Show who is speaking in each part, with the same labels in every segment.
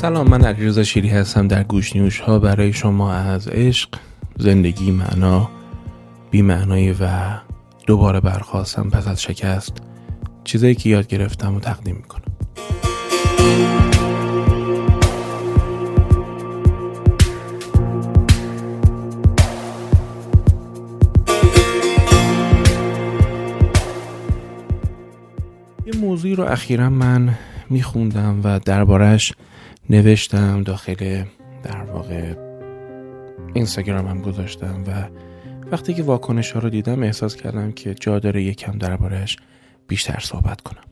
Speaker 1: سلام من علیرضا شیری هستم در گوش نیوش ها برای شما از عشق زندگی معنا بی معنایی و دوباره برخواستم پس از شکست چیزایی که یاد گرفتم و تقدیم می‌کنم. یه موضوعی رو اخیرا من میخوندم و دربارش نوشتم داخل در واقع اینستاگرامم گذاشتم و وقتی که واکنش ها رو دیدم احساس کردم که جا داره یکم دربارهش بیشتر صحبت کنم.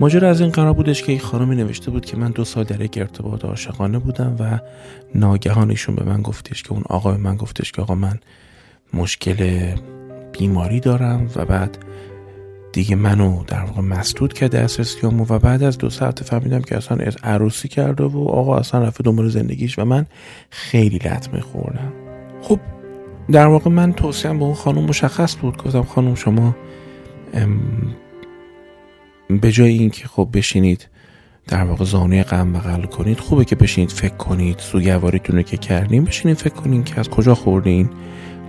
Speaker 1: ماجرا از این قرار بودش که یک خانمی نوشته بود که من دو سال در یک ارتباط عاشقانه بودم و ناگهانشون به من گفتش که اون آقا به من گفتش که آقا من مشکل بیماری دارم و بعد دیگه منو در واقع مسدود کرده دسترسیامو و بعد از دو ساعت فهمیدم که اصلا عروسی کرده و آقا اصلا رفته دنبال زندگیش و من خیلی لطمه خوردم. خب در واقع من توصیم به اون خانم مشخص بود. گفتم خانم شما به جای اینکه خب بشینید در واقع زانوی غم بغل کنید خوبه که بشینید فکر کنید سوگواریتون رو که کردین بشینید فکر کنید که از کجا خوردین.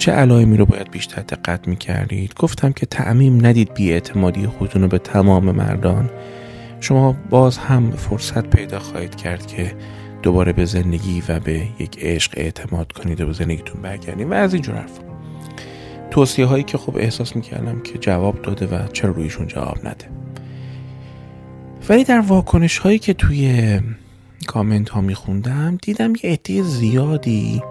Speaker 1: چه علائمی رو باید بیشتر دقت می‌کردید؟ گفتم که تعمیم ندید بیاعتمادی خودتون رو به تمام مردان. شما باز هم فرصت پیدا خواهید کرد که دوباره به زندگی و به یک عشق اعتماد کنید و به زندگیتون برگردید و از اینجور حرف توصیه هایی که خب احساس می‌کردم که جواب داده و چرا رویشون جواب نده. ولی در واکنش هایی که توی کامنت ها میخوندم دیدم یه عده زیادی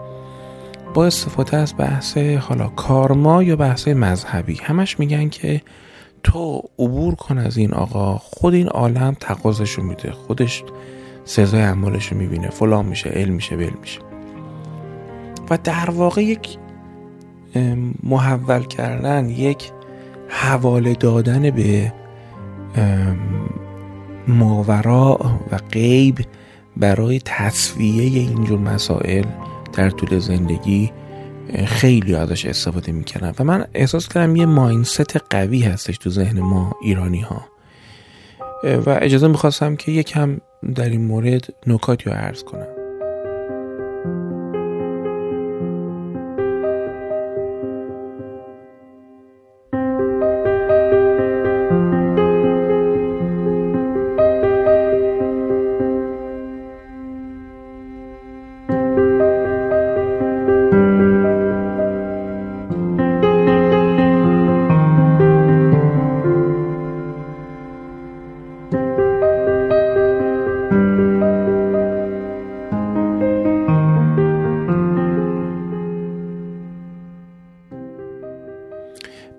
Speaker 1: با استفاده از بحث حالا کارما یا بحث مذهبی. همش میگن که تو عبور کن از این آقا خود این عالم تقاضشو میده خودش سزای اعمالشو می‌بینه فلان میشه علم میشه بل میشه. و در واقع یک محول کردن یک حواله دادن به ماورا و غیب برای تصویه اینجور مسائل در طول زندگی خیلی ازش استفاده می‌کنن و من احساس کردم یه ماینست قوی هستش تو ذهن ما ایرانی ها و اجازه می‌خواستم که یکم در این مورد نکاتی رو عرض کنم.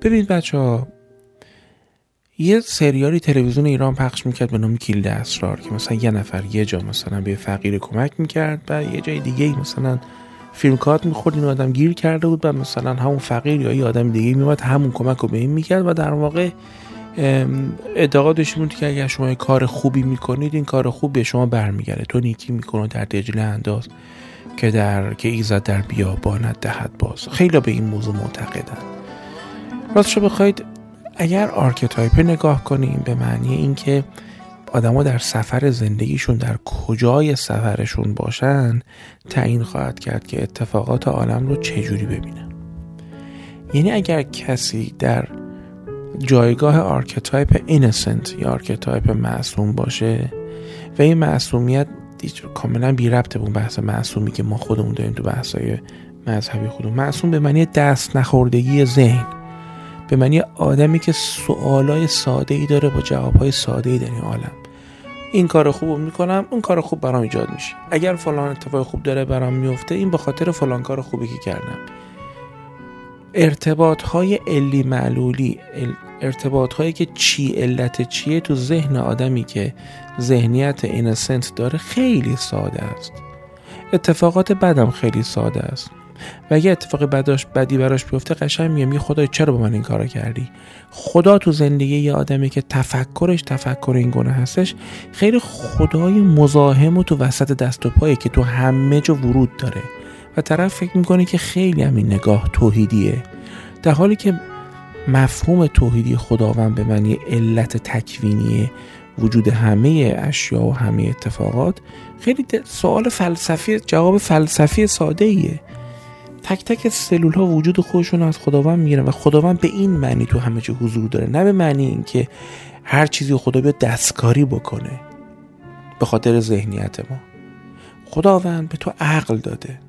Speaker 1: ببینید بچه ها یه سریالی تلویزیون ایران پخش می‌کرد به نام کلید اسرار که مثلا یه نفر یه جا مثلا به فقیر کمک می‌کرد و یه جای دیگه مثلا فیلم کارت می‌خورد این آدم گیر کرده بود و مثلا همون فقیر یا یه آدم دیگه میومد همون کمک رو به این می‌کرد و در واقع اعتقادش بود که اگر شما کار خوبی می‌کنید این کار خوب به شما برمیگرده. تو نیکی می‌کنه در دجله انداز که در که ایزد در بیابانت دهد باز. خیلی به این موضوع معتقدن. راستشو بخواید اگر archetype نگاه کنیم به معنی اینکه آدما در سفر زندگیشون در کجای سفرشون باشن تعیین خواهد کرد که اتفاقات عالم رو چجوری ببینن. یعنی اگر کسی در جایگاه archetype innocent یا archetype معصوم باشه و این معصومیت کاملا بی ربطه به اون بحث معصومی که ما خودمون داریم تو بحثای مذهبی خودمون. معصوم به معنی دست نخوردگی ذهن. به معنی آدمی که سوالای ساده ای داره با جوابهای ساده ای در این عالم. این کار خوب می‌کنم اون کار خوب برام ایجاد میشه. اگر فلان اتفاق خوب داره برام میفته این به خاطر فلان کار خوبی که کردم. ارتباط های علی معلولی ارتباط هایی که چی علت چیه تو ذهن آدمی که ذهنیت اینسنت داره خیلی ساده است. اتفاقات بدم خیلی ساده است. و اگه اتفاق بداش بدی براش بیفته قشنگ میگه می خدای چرا با من این کارو کردی؟ خدا تو زندگی یه آدمی که تفکرش تفکر این گونه هستش خیلی خدای مزاحم و تو وسط دست و پایه که تو همه جا ورود داره. و طرف فکر می‌کنه که خیلی همین نگاه توحیدیه. در حالی که مفهوم توحیدی خداوند به معنی علت تکوینیه وجود همه اشیا و همه اتفاقات خیلی سوال فلسفی جواب فلسفی ساده ایه تک تک سلول ها وجود خودشون از خداوند می‌گیرن و خداوند به این معنی تو همه جا حضور داره نه به معنی اینکه هر چیزی خدا بیاد دستکاری بکنه به خاطر ذهنیت ما. خداوند به تو عقل داده.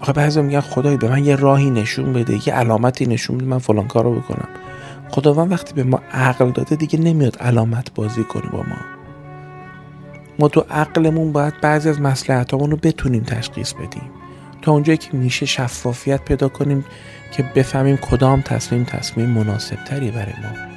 Speaker 1: آخه بعضی میگن خدای به من یه راهی نشون بده یه علامتی نشون بده من فلان کارو بکنم. خداوند وقتی به ما عقل داده دیگه نمیاد علامت بازی کنه با ما. ما تو عقلمون باید بعضی از مسلحتامون رو بتونیم تشخیص بدیم. تا اونجایی که میشه شفافیت پیدا کنیم که بفهمیم کدام تصمیم تصمیم مناسب تری برای ما.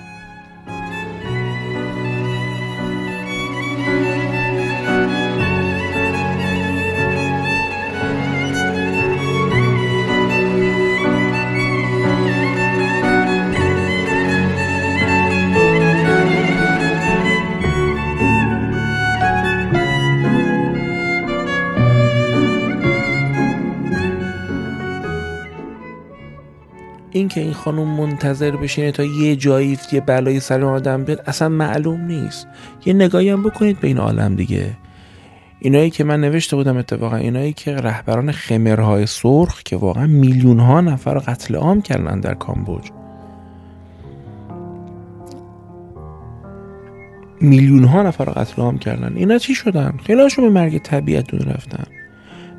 Speaker 1: این که این خانم منتظر بشینه تا یه جایی یه بلایی سر آدم بیاد اصلا معلوم نیست. یه نگاهی هم بکنید به این عالم دیگه. اینایی که من نوشته بودم اتفاقا اینایی که رهبران خمرهای سرخ که واقعا میلیون ها نفر قتل عام کردن در کامبوج. میلیون ها نفر قتل عام کردن. اینا چی شدن؟ خیلی به مرگ طبیعت دون رفتن.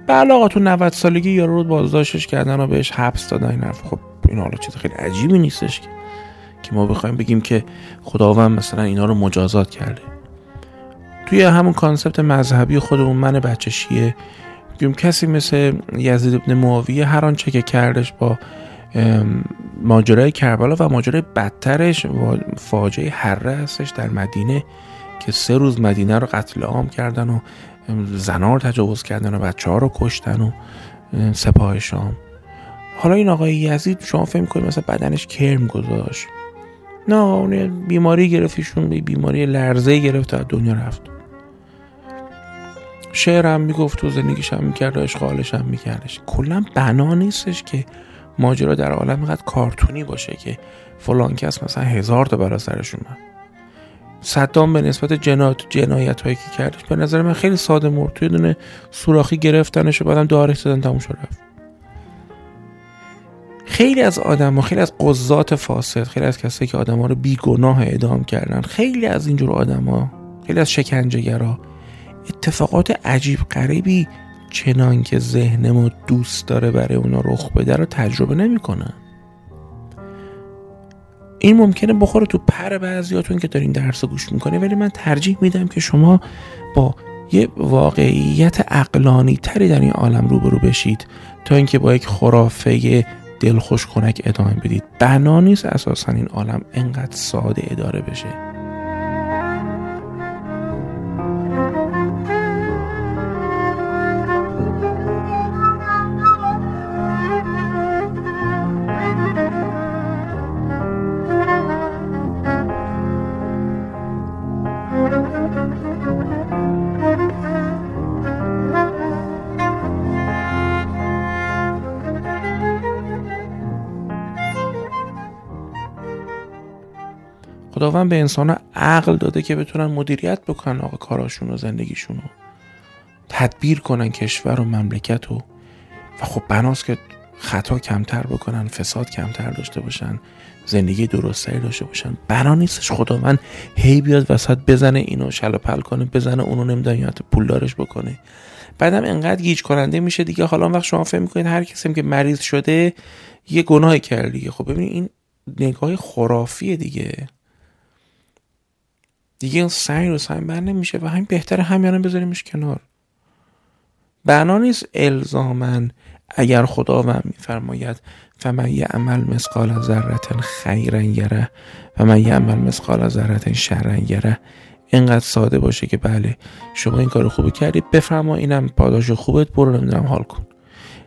Speaker 1: بله آقا تو 90 سالگی یارو رو بازداشتش کردن و بهش حبس دادن این حرف. خب این حالا چیز خیلی عجیبی نیستش که که ما بخوایم بگیم که خداوند مثلا اینا رو مجازات کرده. توی همون کانسپت مذهبی خودمون من بچه شیه بگیم کسی مثل یزید ابن معاویه هر آنچه که کردش با ماجرای کربلا و ماجرای بدترش فاجعه حره هستش در مدینه که سه روز مدینه رو قتل عام کردن و زنار تجاوز کردن و بچه ها رو کشتن و سپاه شام حالا این آقای یزید شما فهم کنید مثلا بدنش کرم گذاشت؟ نه اون بیماری گرفتیشون به بیماری لرزه گرفت از دنیا رفت. شعر هم می‌گفت تو زندگیش هم می‌کرد و اشغالش هم میکردش. کلا بنا نیستش که ماجرا در عالم اینقدر کارتونی باشه که فلان کس مثلا هزار تا برا سرش اومد. صدام به نسبت جنایت جنایت هایی که کردش به نظر من خیلی ساده مرد. توی دونه سوراخی گرفتنش و بعدم دارش زدن تموم شد رفت. خیلی از آدم و خیلی از قضات فاسد خیلی از کسایی که آدم ها رو بیگناه اعدام کردن خیلی از اینجور آدم ها خیلی از شکنجهگرا اتفاقات عجیب غریبی چنان که ذهن ما دوست داره برای اونا رخ بده رو تجربه نمی‌کنن. این ممکنه بخوره تو پر بعضیاتون که دارین درس گوش می‌کنه ولی من ترجیح میدم که شما با یه واقعیت اقلانی تری در این عالم روبرو بشید تا اینکه با یک خرافه دلخوش کنک ادامه بدید. بنا نیست اساسا این عالم انقدر ساده اداره بشه. خداوند به انسان عقل داده که بتونن مدیریت بکنن آقا کاراشون و زندگیشون رو. تدبیر کنن کشور و مملکت و و خب بناست که خطا کمتر بکنن فساد کمتر داشته باشن زندگی درستری داشته باشن. بنا نیستش خداوند هی بیاد وسط بزنه اینو شل پل کنه بزنه اونو نمی‌دونم پولدارش بکنه. بعدم انقدر گیج کننده میشه دیگه. حالا وقت شما فهم می‌کنید هر کسی که مریض شده یه گناهی کرد خب ببینید این نگاه خرافیه دیگه. دیگه رو سعی بر نمیشه و همین بهتره همیانه بذاریمش کنار. بنا نیست الزامن اگر خداوند میفرماید فمن عمل مثقال ذرت خیرا یره و من عمل مثقال ذرت شرا یره اینقدر ساده باشه که بله شما این کار خوبی کردی بفرما اینم پاداش خوبت برو نمی‌دونم حال کن.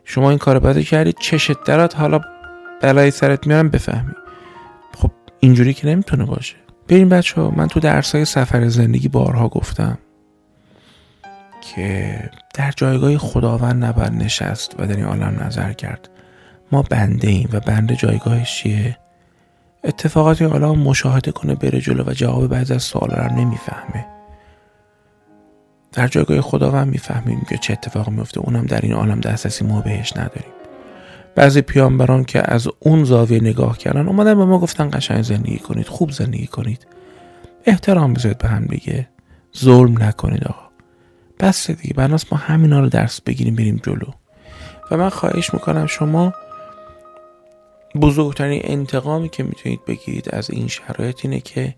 Speaker 1: شما این کار بدی کردی چشت درات حالا بلای سرت میارم بفهمی. خب اینجوری که نمی‌تونه باشه. بریم بچه ها من تو درسای سفر زندگی بارها گفتم که در جایگاه خداوند نباید نشست و در این عالم نظر کرد. ما بنده ایم و بنده جایگاهش چیه؟ اتفاقاتی حالا مشاهده کنه بره جلو و جواب بعضی از سوالا رو نمی‌فهمه. در جایگاه خداوند می‌فهمیم که چه اتفاقی میفته اونم در این عالم دسترسی ما بهش نداریم. بعضی پیامبران که از اون زاویه نگاه کردن اومدن به ما گفتن قشنگ زندگی کنید خوب زندگی کنید. احترام بذارید به هم دیگه. ظلم نکنید آقا. بس دیگه. بناس ما همینا رو درس بگیریم بریم جلو. و من خواهش می‌کنم شما بزرگترین انتقامی که می‌تونید بگیرید از این شرایط اینه که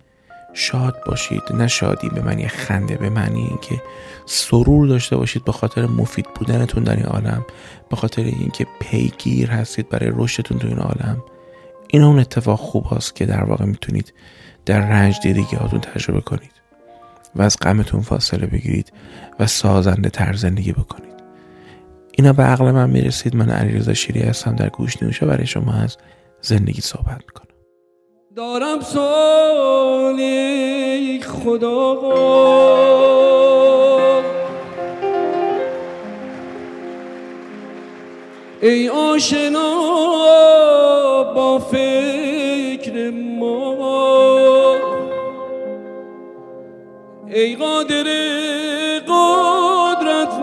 Speaker 1: شاد باشید. نه شادی به معنی خنده به معنی اینکه سرور داشته باشید به خاطر مفید بودنتون در این عالم به خاطر اینکه پیگیر هستید برای رشدتون تو این عالم. این اون اتفاق خوب هست که در واقع می‌تونید در رنج دیدگی هاتون تجربه کنید و از غمتون فاصله بگیرید و سازنده تر زندگی بکنید. اینا به عقل من می‌رسید. من علیرضا شیری هستم. در گوش نوشه برای شما از زندگی صحبت می‌کنم.
Speaker 2: دارم سالی خدا ای آشنا با فکر ما. ای قادر قدرت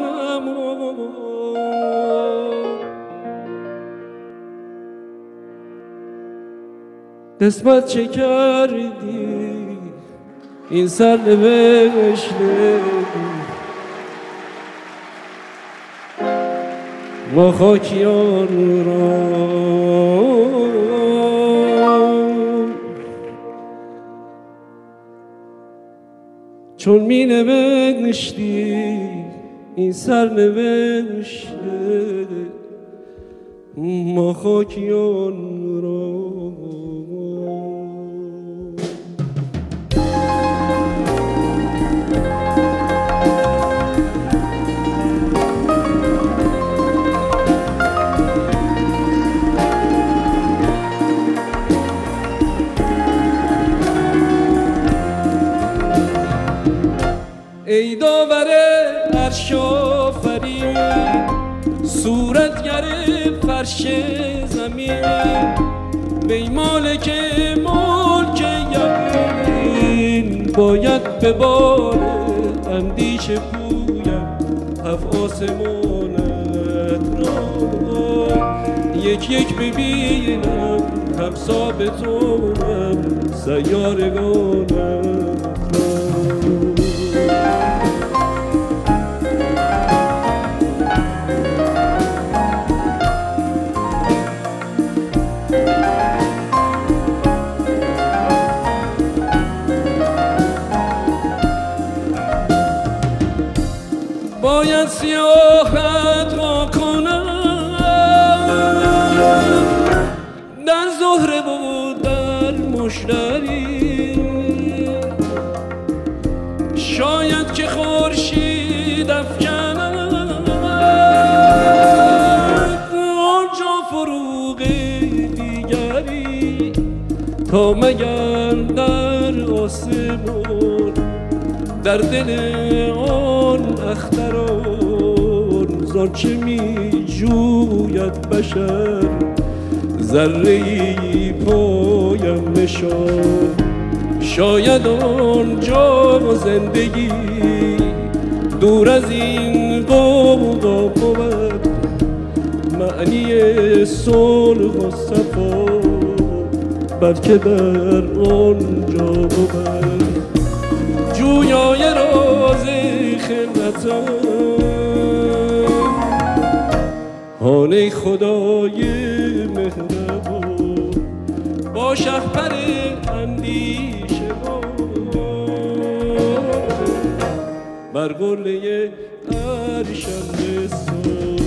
Speaker 2: قسمت چه کردی؟ این سر نوشته ما خاکیان را چون می نوشتی این سر نوشته ما خاکیان را صورتگر فرش زمین. وی مالک ملک یقین باید به بار اندیشه پویم هف آسمانت را. یک یک ببینم هم سیارگانم شاید که خورشید افکند. آنجا فروغ دیگری تا مگر در آسمان در دل آن اختران زانچه می جوید بشر ذره پایم نشان. شاید آنجا زندگی دور از این قوقا بود معنی صلح و صفا بلکه در آنجا بود. جویای راز خلقتم هانه خدای مهربان. با شهپر اندیشه بر قله عرشم رسان